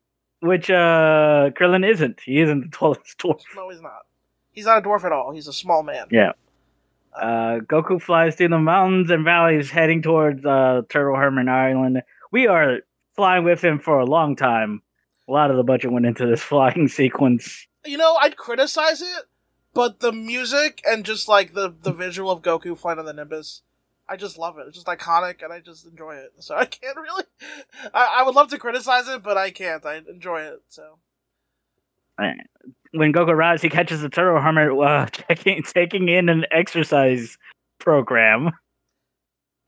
which, uh, Krillin isn't. He isn't the <laughs> tallest dwarf. No, he's not. He's not a dwarf at all. He's a small man. Yeah. Uh, Goku flies through the mountains and valleys heading towards uh, Turtle Hermit Island. We are flying with him for a long time. A lot of the budget went into this <laughs> flying sequence. You know, I'd criticize it, but the music and just like the the visual of Goku flying on the Nimbus, I just love it. It's just iconic, and I just enjoy it. So <laughs> I can't really. I, I would love to criticize it, but I can't. I enjoy it. So When Goku arrives, he catches the Turtle Hermit uh, <laughs> taking, taking in an exercise program.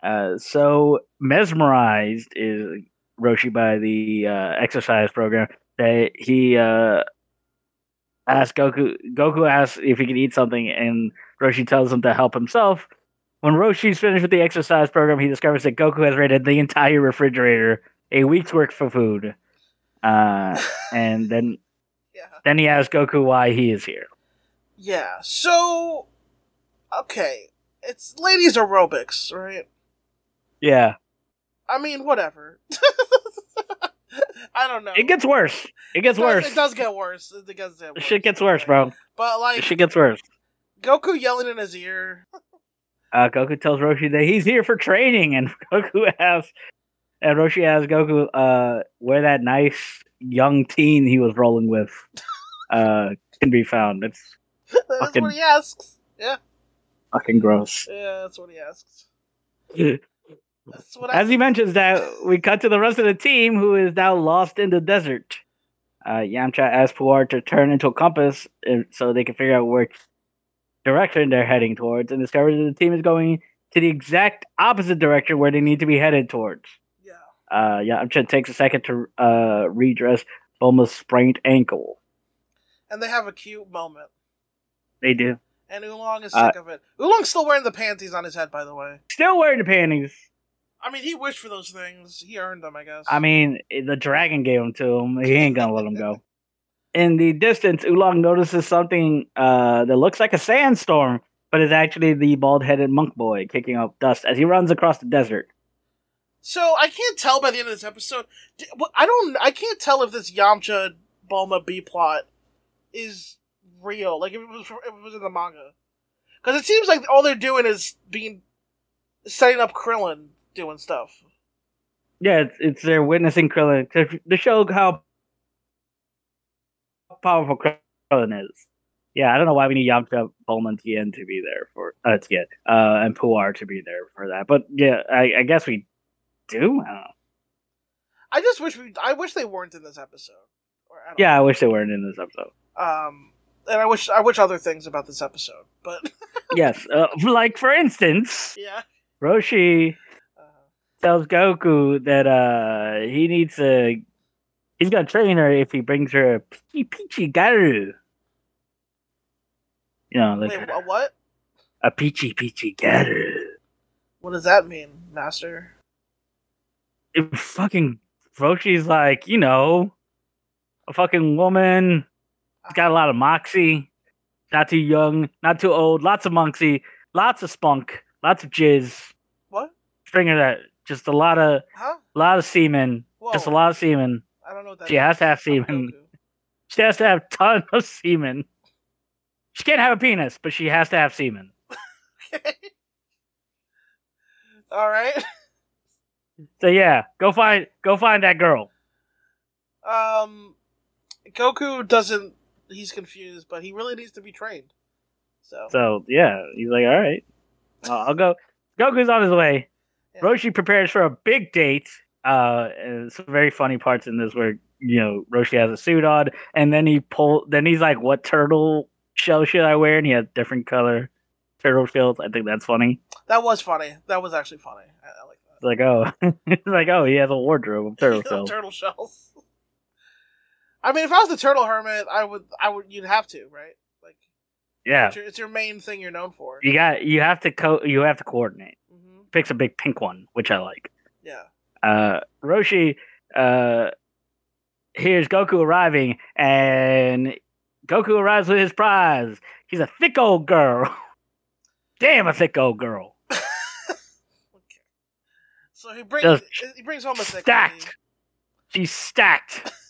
Uh, so mesmerized is Roshi by the uh, exercise program that he uh, asks Goku. Goku asks if he can eat something, and Roshi tells him to help himself. When Roshi's finished with the exercise program, he discovers that Goku has raided the entire refrigerator, a week's worth of food. Uh, <laughs> and then yeah, then he asks Goku why he is here. yeah. So okay, it's ladies aerobics, right? Yeah, I mean, whatever. <laughs> I don't know. it gets worse. It gets It does- worse. It does get worse. It does get worse. shit gets worse, bro. But like shit gets worse. Goku yelling in his ear. Uh, Goku tells Roshi that he's here for training, and <laughs> Goku asks, and Roshi asks Goku uh, where that nice young teen he was rolling with uh, can be found. It's <laughs> Fucking- what he asks. Yeah, fucking gross. yeah, that's what he asks. That's what As I. he mentions that, we cut to the rest of the team who is now lost in the desert. Uh, Yamcha asks Puar to turn into a compass uh, so they can figure out which direction they're heading towards and discovers that the team is going to the exact opposite direction where they need to be headed towards. yeah. Uh, Yamcha takes a second to uh, redress Bulma's sprained ankle. And they have a cute moment. They do. And Oolong is Uh, sick of it. Oolong's still wearing the panties on his head, by the way. Still wearing the panties. I mean, he wished for those things. He earned them, I guess. I mean, the dragon gave them to him. He ain't gonna let him go. <laughs> In the distance, Oolong notices something uh, that looks like a sandstorm, but is actually the bald-headed monk boy kicking up dust as he runs across the desert. So I can't tell by the end of this episode. I don't. I can't tell if this Yamcha Bulma B plot is real. Like if it was if it was in the manga, because it seems like all they're doing is being setting up Krillin doing stuff. Yeah, it's, it's their witnessing Krillin to, to show how powerful Krillin is. Yeah, I don't know why we need Yamcha, Bulma, Tien to be there for uh, Tien, uh, and Puar to be there for that. But yeah, I, I guess we do. I don't know. I just wish we. I wish they weren't in this episode. Or, I Yeah, I wish they weren't in this episode. Um. And I wish I wish other things about this episode, but yes, uh, like for instance, <laughs> yeah. Roshi tells Goku that uh he needs to he's gonna train her if he brings her a peachy Garu. You know, like wait, wha- what? a Pichi Pichi Garu. What does that mean, Master? It fucking Roshi's like, you know, a fucking woman. Got a lot of moxie. Not too young, not too old. Lots of moxie, lots of spunk, lots of jizz. What? String of that. Just a lot of, Huh? lot of semen. Whoa. Just a lot of semen. I don't know what that She has to have semen. <laughs> She has to have ton of semen. She can't have a penis, but she has to have semen. okay. <laughs> All right. <laughs> So yeah, go find go find that girl. Um, Goku doesn't. He's confused, but he really needs to be trained. So, So yeah, he's like, all right, uh, I'll go. Goku's on his way. Yeah. Roshi prepares for a big date. Uh, some very funny parts in this where you know Roshi has a suit on, and then he pull. Then he's like, "What turtle shell should I wear?" And he has different color turtle shells. I think that's funny. that was funny. That was actually funny. I, I like It's like, oh, <laughs> it's like, oh, he has a wardrobe of turtle <laughs> shells. turtle shells. I mean, if I was the turtle hermit, I would. I would. You'd have to, right? Like, Yeah, it's your, it's your main thing you're known for. you got you have to co- you have to coordinate. Picks a big pink one, which I like. Yeah. Uh, Roshi uh, hears Goku arriving, and Goku arrives with his prize. She's a thick old girl. <laughs> Damn, a thick old girl. <laughs> okay. So he brings Just he brings home a thick lady. Stacked. She's stacked. <laughs>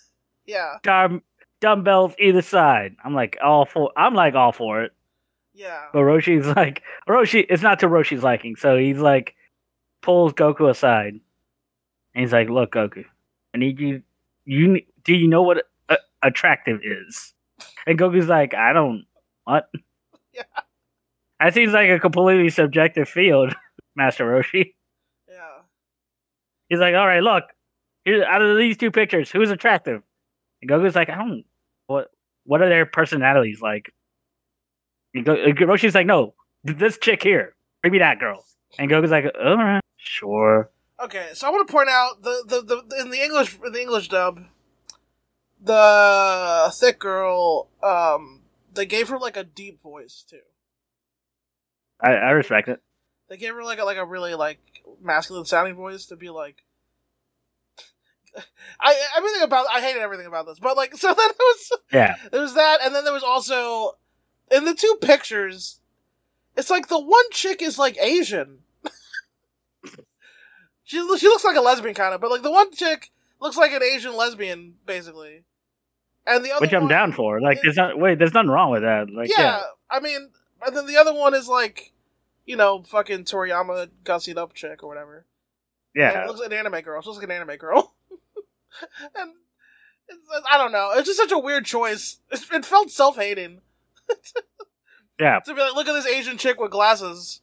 Yeah. Dumb, dumbbells either side. I'm like all for. I'm like all for it. Yeah. But Roshi's like Roshi. It's not to Roshi's liking, so he's like pulls Goku aside, and he's like, "Look, Goku, I need you. You do you know what a- attractive is?" And Goku's like, "I don't. What? <laughs> Yeah. That seems like a completely subjective field, <laughs> Master Roshi." Yeah. He's like, "All right, look, here out of these two pictures, who's attractive?" And Goku's like, "I don't. What? What are their personalities like?" And Go- uh, Roshi's like, "No, this chick here, bring me that girl." And Goku's like, "All right, sure." Okay, so I want to point out the, the, the in the English in the English dub, the thick girl, um, they gave her like a deep voice too. I, I respect it. They gave her like a like a really like masculine sounding voice to be like. <laughs> I everything about I hated everything about this, but like <laughs> so then it was Yeah, there was that, and then there was also in the two pictures, it's like the one chick is like Asian. <laughs> she she looks like a lesbian kind of, but like the one chick looks like an Asian lesbian basically, and the other which I'm one- down for. Like, there's not wait, there's nothing wrong with that. Like, yeah, yeah, I mean, and then the other one is like, you know, fucking Toriyama gussied up chick or whatever. And yeah. it looks like an anime girl. She looks like an anime girl. <laughs> and it's, I don't know. It's just such a weird choice. It, it felt self hating. <laughs> Yeah. To be like, look at this Asian chick with glasses.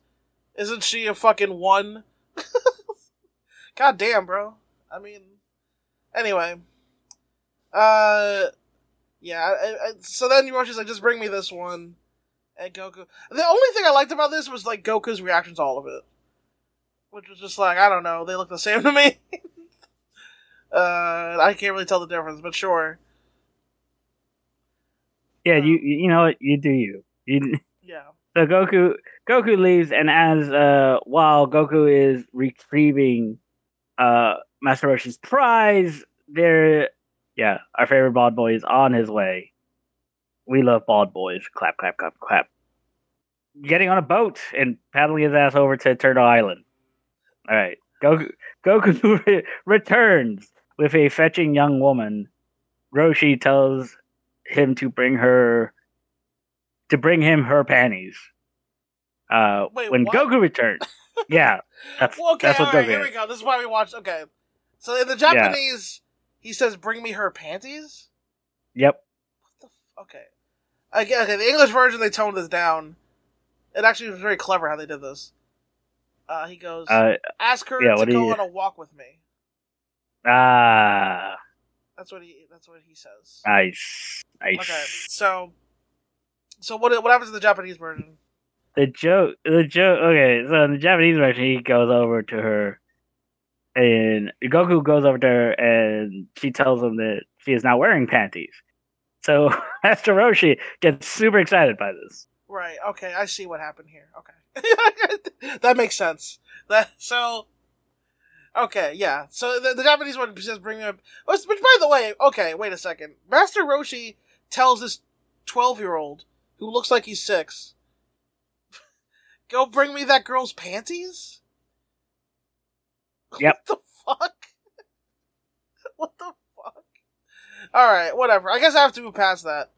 Isn't she a fucking one? <laughs> God damn, bro. I mean, anyway. Uh, yeah. I, I, so then Yoroshi's like, just bring me this one. And Goku. The only thing I liked about this was like Goku's reaction to all of it, which was just like, I don't know, they look the same to me. <laughs> uh, I can't really tell the difference, but sure. Yeah, you you know what? You do you. You <laughs> Yeah. So Goku Goku leaves, and as uh while Goku is retrieving uh Master Roshi's prize, there, yeah, our favorite bald boy is on his way. We love bald boys. Clap, clap, clap, clap. Getting on a boat and paddling his ass over to Turtle Island. All right, Goku Goku <laughs> returns with a fetching young woman. Roshi tells him to bring her to bring him her panties. Uh, Wait, when what? Goku returned, <laughs> yeah, that's Well, okay, that's what Goku here is. we go. This is why we watched. Okay. So in the Japanese, he says, bring me her panties? Yep. What the f- Okay. Okay, okay, the English version, they toned this down. It actually was very clever how they did this. Uh, he goes, Uh, ask her yeah, to go you- on a walk with me. ah, That's what he. That's what he says. nice, nice. Okay, so, so what? What happens in the Japanese version? The joke, the joke. Okay, so in the Japanese version, he goes over to her, and Goku goes over to her, and she tells him that she is not wearing panties. So <laughs> Master Roshi gets super excited by this. Right. Okay, I see what happened here. Okay, <laughs> that makes sense. That so. Okay, yeah. So the, the Japanese one says bring me up. Which, by the way, okay, wait a second. Master Roshi tells this twelve-year-old who looks like he's six, "Go bring me that girl's panties." <laughs> Yep. What the fuck? <laughs> what the fuck? All right, whatever. I guess I have to move past that.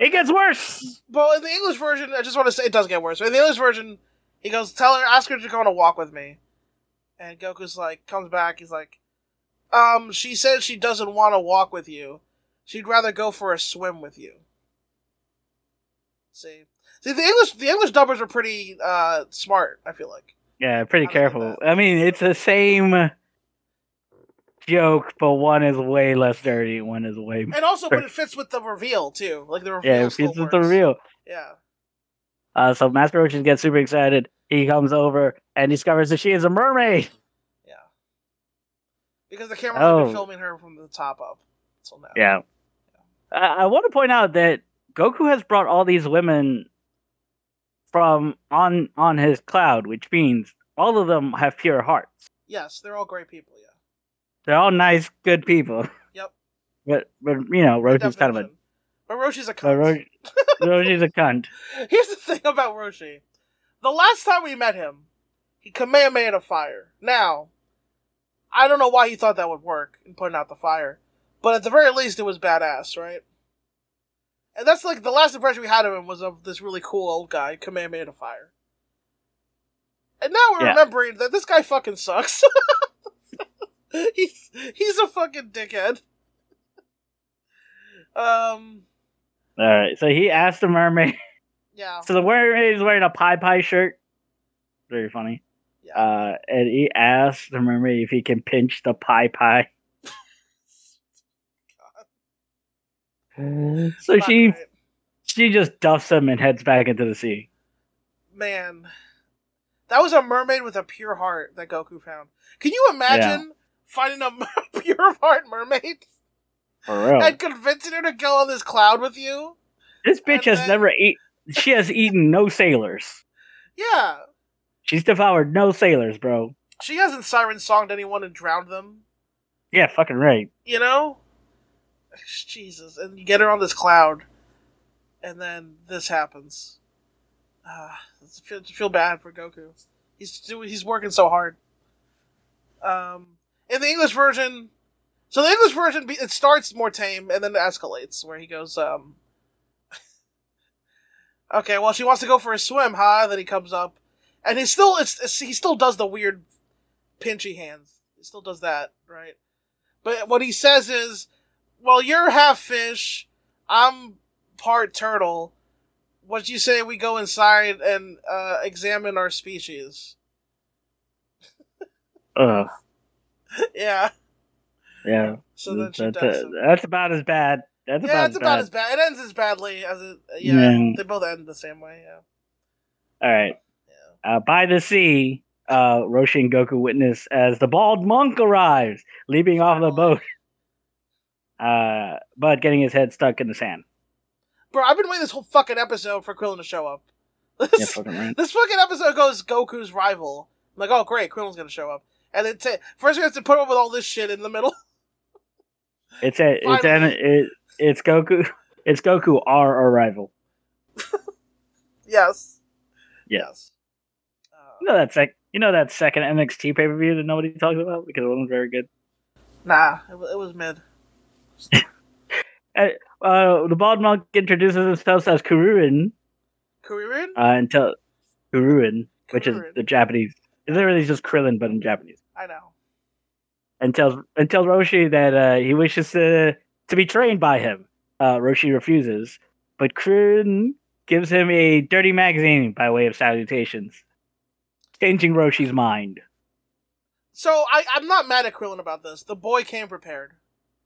It gets worse. But in the English version, I just want to say it does get worse. In the English version, he goes, "Tell her, ask her to go on a walk with me," and Goku's like, comes back. He's like, "Um, she said she doesn't want to walk with you. She'd rather go for a swim with you." See, see, the English, the English dubbers are pretty uh smart. I feel like. Yeah, pretty I careful. I mean, it's the same joke, but one is way less dirty. One is way. And also, but it fits with the reveal too. Like the reveal. Yeah, it fits with the reveal. Yeah. Uh, so Master Roshi gets super excited. He comes over and discovers that she is a mermaid. Yeah. Because the camera's have Oh. been filming her from the top up until now. Yeah. I, I want to point out that Goku has brought all these women from on on his cloud, which means all of them have pure hearts. Yes, they're all great people. Yeah. They're all nice, good people. Yep. <laughs> But but you know, Roshi's kind of a. But Roshi's a but cunt. Roshi, Roshi's a cunt. <laughs> Here's the thing about Roshi. The last time we met him, he Kamehameha a fire. Now, I don't know why he thought that would work in putting out the fire, but at the very least, it was badass, right? And that's like the last impression we had of him was of this really cool old guy, Kamehameha a Fire. And now we're Yeah. remembering that this guy fucking sucks. <laughs> he's he's a fucking dickhead. Um, All right. So he asked the mermaid. Yeah, So the mermaid is wearing a pie pie shirt. Very funny. Yeah. Uh, and he asked the mermaid if he can pinch the pie pie. So Not she she just duffs him and heads back into the sea. man, that was a mermaid with a pure heart that Goku found. Can you imagine finding a <laughs> pure heart mermaid For real. and convincing her to go on this cloud with you? This bitch and has then- never eat. She has eaten no sailors. Yeah, She's devoured no sailors, bro. she hasn't siren songed anyone and drowned them. Yeah, fucking right. You know, Jesus, and you get her on this cloud, and then this happens. Ah, it's feel, feel bad for Goku. He's doing. He's working so hard. Um, in the English version, so the English version it starts more tame and then it escalates where he goes. Um, okay, well she wants to go for a swim, huh? Then he comes up, and he still it's, it's he still does the weird pinchy hands. He still does that, right? But what he says is, "Well, you're half fish. I'm part turtle. What you say we go inside and uh, examine our species?" Ugh. <laughs> yeah. Yeah. So then she that's, does. uh, that's about as bad. That's yeah, about it's about bad. as bad. It ends as badly as it. Yeah, Yeah. they both end the same way. Yeah. All right. Yeah. Uh, by the sea, uh, Roshi and Goku witness as the bald monk arrives, leaping off the boat, uh, but getting his head stuck in the sand. Bro, I've been waiting this whole fucking episode for Krillin to show up. <laughs> Yeah, This, fucking right. this fucking episode goes Goku's rival. I'm like, oh great, Krillin's gonna show up, and then ta first we have to put up with all this shit in the middle. It's a, it's an, it, it's Goku. <laughs> It's Goku, our arrival. <laughs> yes. Yes. Uh, You know that sec. You know that second NXT pay per view that nobody talks about because it wasn't very good. nah, it, it was mid. <laughs> Uh, the bald monk introduces himself as Kuruin Kuririn? uh, until Kuririn, which is the Japanese. It's literally just Krillin, but in Japanese. I know. and tells and tells Roshi that uh, he wishes to to be trained by him. Uh, Roshi refuses, but Krillin gives him a dirty magazine by way of salutations, changing Roshi's mind. So I, I'm not mad at Krillin about this. The boy came prepared.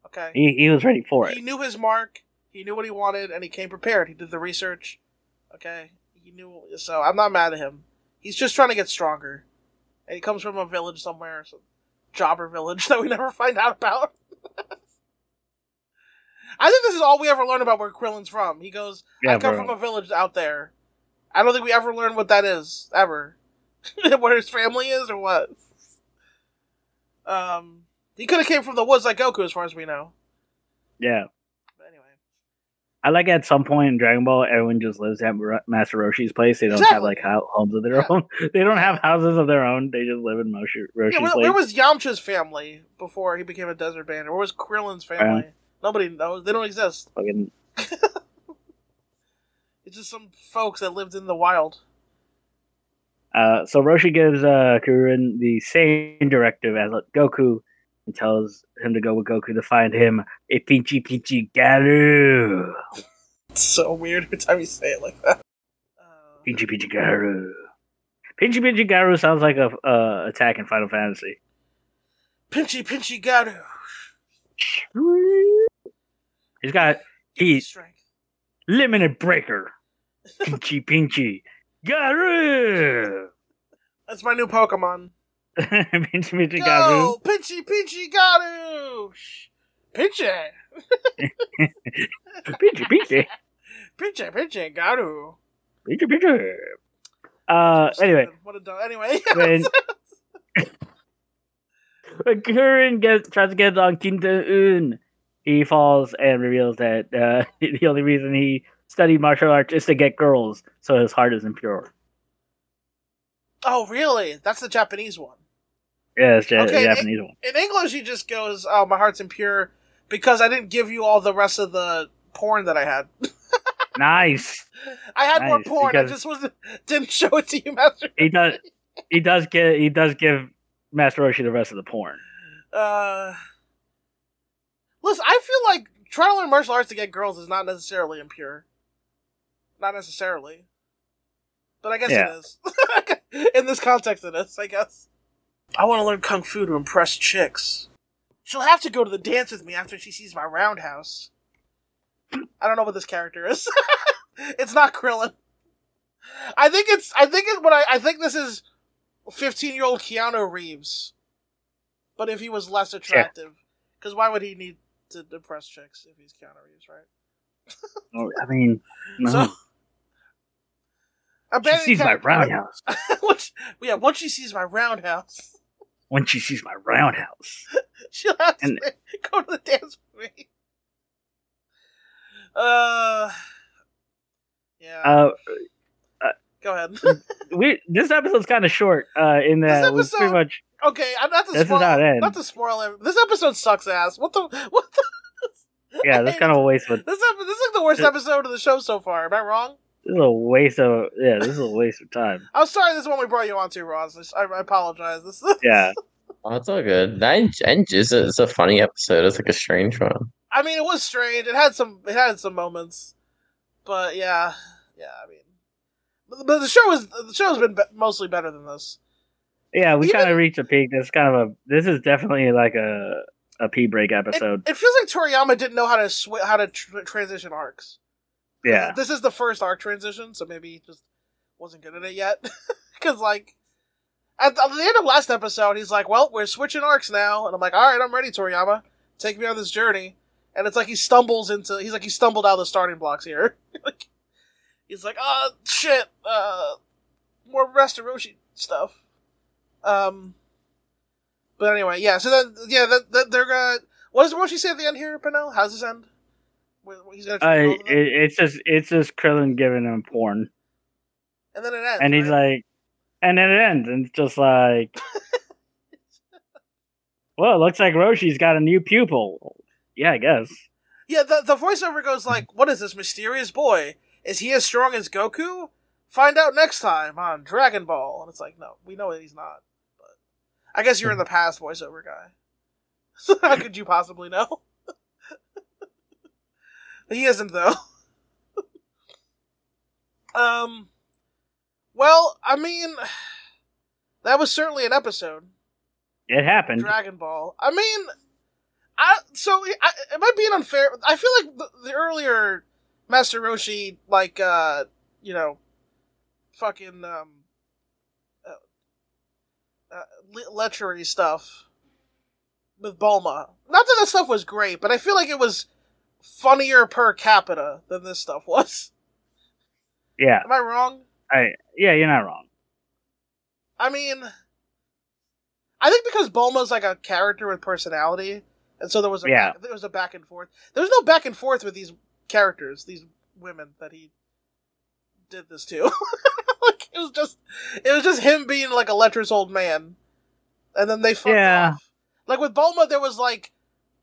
Okay. He he was ready for it. He knew his mark. He knew what he wanted, and he came prepared. He did the research. Okay, he knew. So I'm not mad at him. He's just trying to get stronger, and he comes from a village somewhere, some jobber village <laughs> that we never find out about. <laughs> I think this is all we ever learn about where Krillin's from. He goes, "I come bro. from a village out there." I don't think we ever learn what that is ever, <laughs> where his family is or what. Um, he could have came from the woods like Goku, as far as we know. Yeah, But anyway. I like at some point in Dragon Ball, everyone just lives at Master Roshi's place. They don't have like homes of their Yeah. own. <laughs> They don't have houses of their own. They just live in Moshi- Roshi's Yeah, where, place. where was Yamcha's family before he became a desert bandit? Where was Krillin's family? Nobody knows. They don't exist. Fucking- <laughs> It's just some folks that lived in the wild. Uh, so Roshi gives uh, Kurin the same directive as Goku and tells him to go with Goku to find him a Pinchy Pinchy Garu. It's so weird every time you say it like that. Uh, Pinchy Pinchy Garu. Pinchy Pinchy Garu sounds like a uh, attack in Final Fantasy. pinchy, pinchy, Garu. He's got he Strength. limited breaker. Pinchy <laughs> Pinchy Garu. That's my new Pokemon. <laughs> Pinchy Pinchy Garu. Go, pinchy, pinchy, Garu. Shh. Pinchy, <laughs> Pinchy Pinchy. pinchy, pinchy, Garu. Pinchy Pinchy. Uh, anyway, what a dog. Anyway, when when Kurin gets tries to get on Kinto'un, he falls and reveals that uh, <laughs> the only reason he studied martial arts is to get girls, so his heart isn't impure. oh really? That's the Japanese one. Yeah, it's ja- Okay, Japanese one. In English, he just goes, "Oh, my heart's impure because I didn't give you all the rest of the porn that I had." <laughs> nice. I had more Nice, porn. I just wasn't <laughs> didn't show it to you, Master. He does. He does get. He does give Master Roshi the rest of the porn. Uh, listen, I feel like trying to learn martial arts to get girls is not necessarily impure. Not necessarily. But I guess Yeah. it is. <laughs> In this context, it is, I guess. I want to learn kung fu to impress chicks. She'll have to go to the dance with me after she sees my roundhouse. <clears throat> I don't know what this character is. <laughs> it's not Krillin. I think it's. I think it. What I. I think this is fifteen-year-old Keanu Reeves, but if he was less attractive, because why would he need to impress chicks if he's Keanu Reeves, right? Oh, I mean, <laughs> no. So, she sees my roundhouse. <laughs> once, yeah, once she sees my roundhouse, When she sees my roundhouse. <laughs> she'll have to And- go to the dance with me. Uh, yeah. Uh, go ahead. <laughs> we this episode's kind of short. Uh, in that we episode- pretty much. okay, I'm not to This is spoil. how it ends. Not to spoil it. This episode sucks ass. What the? What the? <laughs> Yeah, this kind of a waste of. This ep- this is like the worst episode of the show so far. Am I wrong? This is a waste of. Yeah, this is a waste of time. <laughs> I'm sorry. This is one we brought you on to, Ross. I, I apologize. This. Is, Yeah, Oh, it's all good. I en- en- It's a, it's a funny episode. It's like a strange one. I mean, it was strange. It had some. It had some moments, but yeah, yeah. I mean, but, the show is the show's been be- mostly better than this. yeah. We Even- kind of reached a peak. This kind of a. This is definitely like a a pee break It, episode. it feels like Toriyama didn't know how to sw- how to tr- transition arcs. yeah, This is the first arc transition, so maybe he just wasn't good at it yet. <laughs> Because like at the, at the end of last episode, he's like, "Well, we're switching arcs now," and I'm like, "All right, I'm ready, Toriyama. Take me on this journey." And it's like he stumbles into. He's like he stumbled out of the starting blocks here. <laughs> like, he's like, "Oh shit, uh, more Restoration stuff." Um. But anyway, yeah. So then, yeah, that, that they're gonna. What does what she say at the end here, Pinel? How's this end? Where- where He's gonna. uh, it, both of them? it's just it's just Krillin giving him porn, and then it ends. and he's right? like, and then it ends, and it's just like, <laughs> well, it looks like Roshi's got a new pupil. Yeah, I guess. Yeah, the the voiceover goes like, "What is this mysterious boy? Is he as strong as Goku? Find out next time on Dragon Ball." And it's like, no, we know that he's not. But I guess you're in the past, voiceover guy. <laughs> How could you possibly know? <laughs> he isn't though. <laughs> um. Well, I mean, <sighs> that was certainly an episode. It happened. Dragon Ball. I mean, I so I, it might be an unfair. I feel like the, the earlier Master Roshi, like uh, you know, fucking um, uh, uh, le- lechery stuff with Bulma. Not that that stuff was great, but I feel like it was funnier per capita than this stuff was. yeah, Am I wrong? I yeah, you're not wrong. I mean, I think because Bulma's like a character with personality, and so there was a Yeah. back, there was a back and forth. There was no back and forth with these characters, these women that he did this to. <laughs> like it was just, it was just him being like a lecherous old man, and then they fucked Yeah. off. Like with Bulma, there was like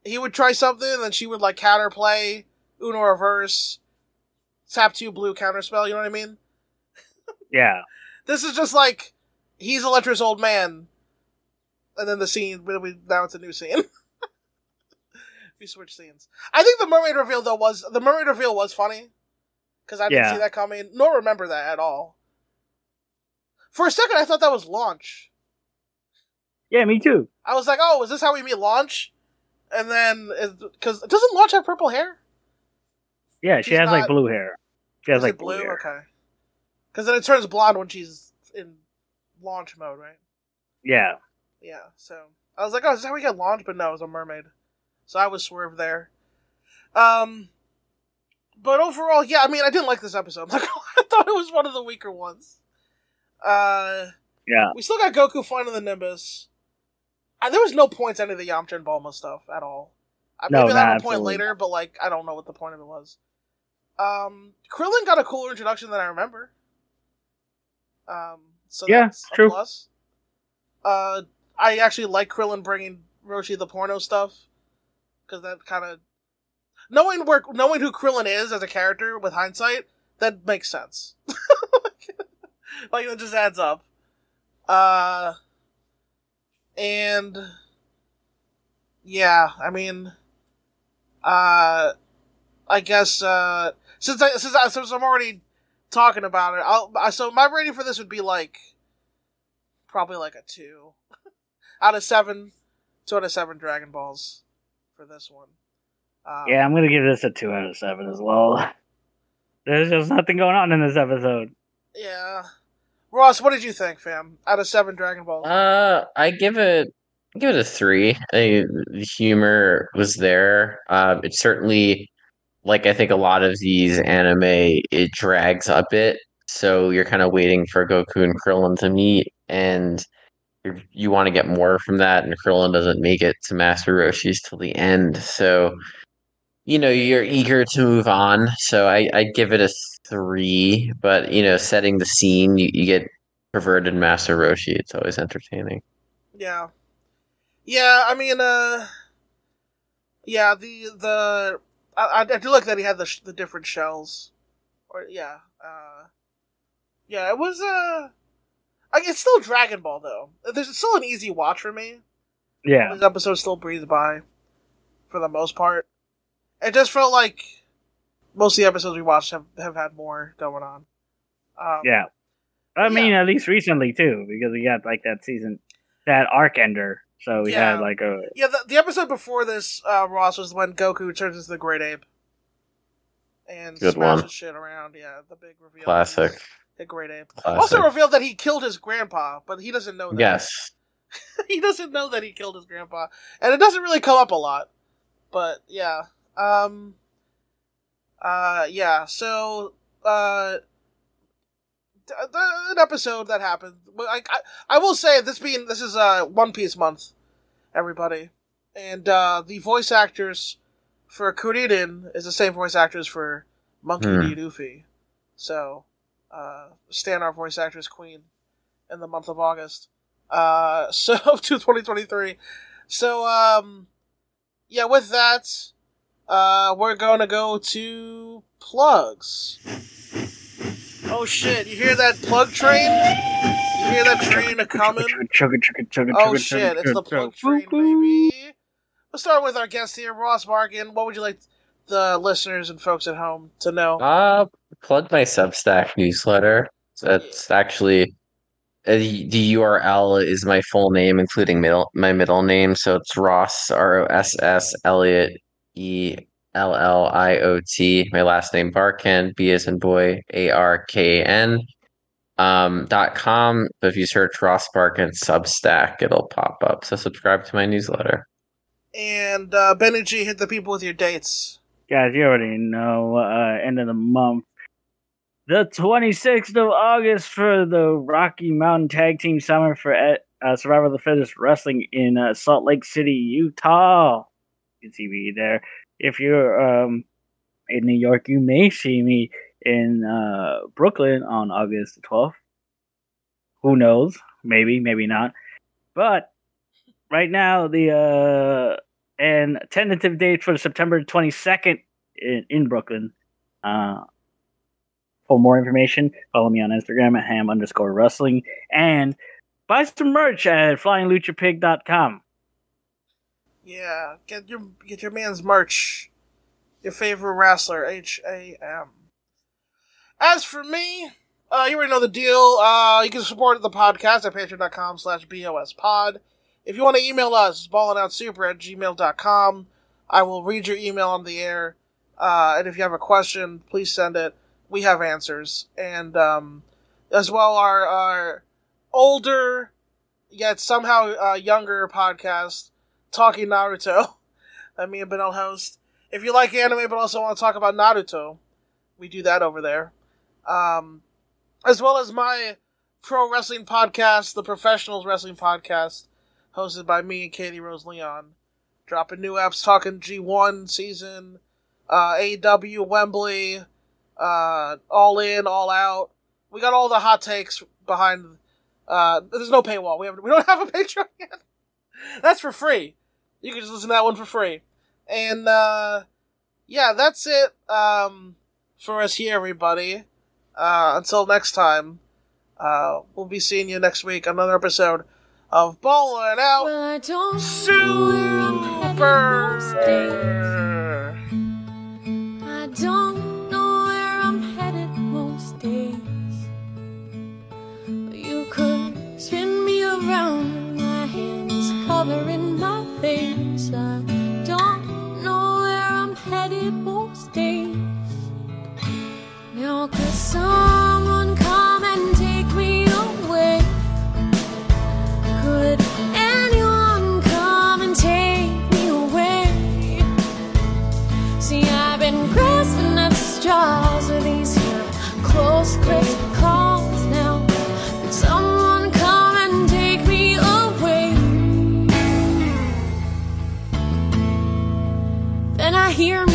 he would try something, and then she would like counterplay, Uno reverse, tap two blue counterspell. You know what I mean? <laughs> Yeah, This is just like he's a lecherous old man, and then the scene. We, now it's a new scene. <laughs> we switch scenes. I think the mermaid reveal though was the mermaid reveal was funny because I didn't Yeah. see that coming, nor remember that at all. For a second, I thought that was Launch. yeah, me too. I was like, "Oh, is this how we meet Launch?" And then because doesn't Launch have purple hair? Yeah, she She's has like blue hair. She has like blue? blue. Okay. Because then it turns blonde when she's in Launch mode, right? Yeah, Yeah, so I was like, oh, is this how we get Launch?" But no, it was a mermaid. So I was swerved there. Um, but overall, yeah, I mean, I didn't like this episode. <laughs> Like, I thought it was one of the weaker ones. Uh, yeah. we still got Goku finding the Nimbus. And there was no point to any of the Yamcha and Bulma stuff at all. I No, maybe a point later, but like, I don't know what the point of it was. Um, Krillin got a cooler introduction than I remember. Um, so Yeah, that's true. plus. Uh, I actually like Krillin bringing Roshi the porno stuff because that kind of knowing where knowing who Krillin is as a character with hindsight, that makes sense. <laughs> like it just adds up. Uh, and yeah, I mean, uh, I guess uh, since I since I since I'm already talking about it, I'll I- so my rating for this would be like probably like a two <laughs> out of seven, two out of seven Dragon Balls for this one. Um, Yeah, I'm gonna give this a two out of seven as well. <laughs> There's just nothing going on in this episode. yeah. Ross, what did you think, fam? Out of seven Dragon Balls. Uh, I give it give it a three. I, the humor was there. Um, it certainly, like I think a lot of these anime, it drags a bit. So you're kind of waiting for Goku and Krillin to meet, and you want to get more from that. And Krillin doesn't make it to Master Roshi's till the end, so you know you're eager to move on. So I I give it a three. But you know, setting the scene, you, you get perverted Master Roshi. It's always entertaining. Yeah. Yeah, I mean, uh, yeah, the, the, I, I do like that he had the, the different shells. Or, yeah, uh, yeah, it was, uh, I, it's still Dragon Ball, though. There's still an easy watch for me. Yeah, This episode still breathes by, for the most part. It just felt like most of the episodes we watched have, have had more going on. Um, yeah. I Yeah. mean, at least recently too, because we got like that season, that arc ender. So we Yeah. had like a Yeah, the, the episode before this, uh, Ross, was when Goku turns into the Great Ape. And Good smashes one. shit around. Yeah, the big reveal. Classic. The Great Ape. Also revealed that he killed his grandpa, but he doesn't know that. Yes. <laughs> he doesn't know that he killed his grandpa. And it doesn't really come up a lot. But, yeah. Um... Uh, yeah, so, uh... An episode that happened. I, I, I will say this being this is uh One Piece month, everybody, and uh, the voice actors for Kuririn is the same voice actors for Monkey Hmm. D. Luffy. So, uh, Stan, our voice actress queen, in the month of August. Uh, <laughs> so to 2023. So, um, yeah, with that, uh, we're gonna go to plugs. Oh shit! You hear that plug train? You hear that train a coming? Oh shit! It's the plug train, baby. Let's start with our guest here, Ross Barkan. What would you like the listeners and folks at home to know? Uh, plug my Substack newsletter. That's actually uh, the the URL is my full name, including middle my middle name. So it's Ross R O S S Elliot E L L I O T. My last name Barkan B as in boy A R K N. Um, dot com. But if you search Ross Barkan Substack, it'll pop up. So subscribe to my newsletter. And uh, Benny G, hit the people with your dates. Guys, you already know, uh, end of the month. The 26th of August for the Rocky Mountain Tag Team Summer for uh, Survivor of the Fittest Wrestling in uh, Salt Lake City, Utah. You can see me there. If you're um, in New York, you may see me in uh, Brooklyn on August 12th. Who knows? Maybe, maybe not. But right now, the uh, and tentative date for September 22nd in, in Brooklyn. For more information, follow me on Instagram at ham underscore wrestling and buy some merch at flyingluchapig.com. Yeah, get your get your man's merch. Your favorite wrestler, H A M. As for me, uh, you already know the deal. Uh, you can support the podcast at patreon.com slash bospod. If you want to email us, ballingoutsuper at gmail.com. I will read your email on the air. Uh, and if you have a question, please send it. We have answers. And um, as well, our, our older yet somehow uh, younger podcast, Talking Naruto, <laughs> that me and Benel host. If you like anime but also want to talk about Naruto, we do that over there. Um, as well as my pro wrestling podcast, the Professionals Wrestling Podcast, hosted by me and Katie Rose Leon. Dropping new apps, talking G1 season, uh, AEW Wembley, uh, All In, All Out. We got all the hot takes behind. Uh, there's no paywall. We have we don't <laughs> have a Patreon yet. That's for free. You can just listen to that one for free. And uh, yeah, that's it um, for us here, everybody. Uh, until next time, uh, we'll be seeing you next week. Another episode of Balling Out Well, I don't know where I'm headed most days. Super. I don't covering my face. I don't know where I'm headed most days. Now, could someone come and take me away? Could anyone come and take me away? See, I've been grasping at straws with these here close gripped hear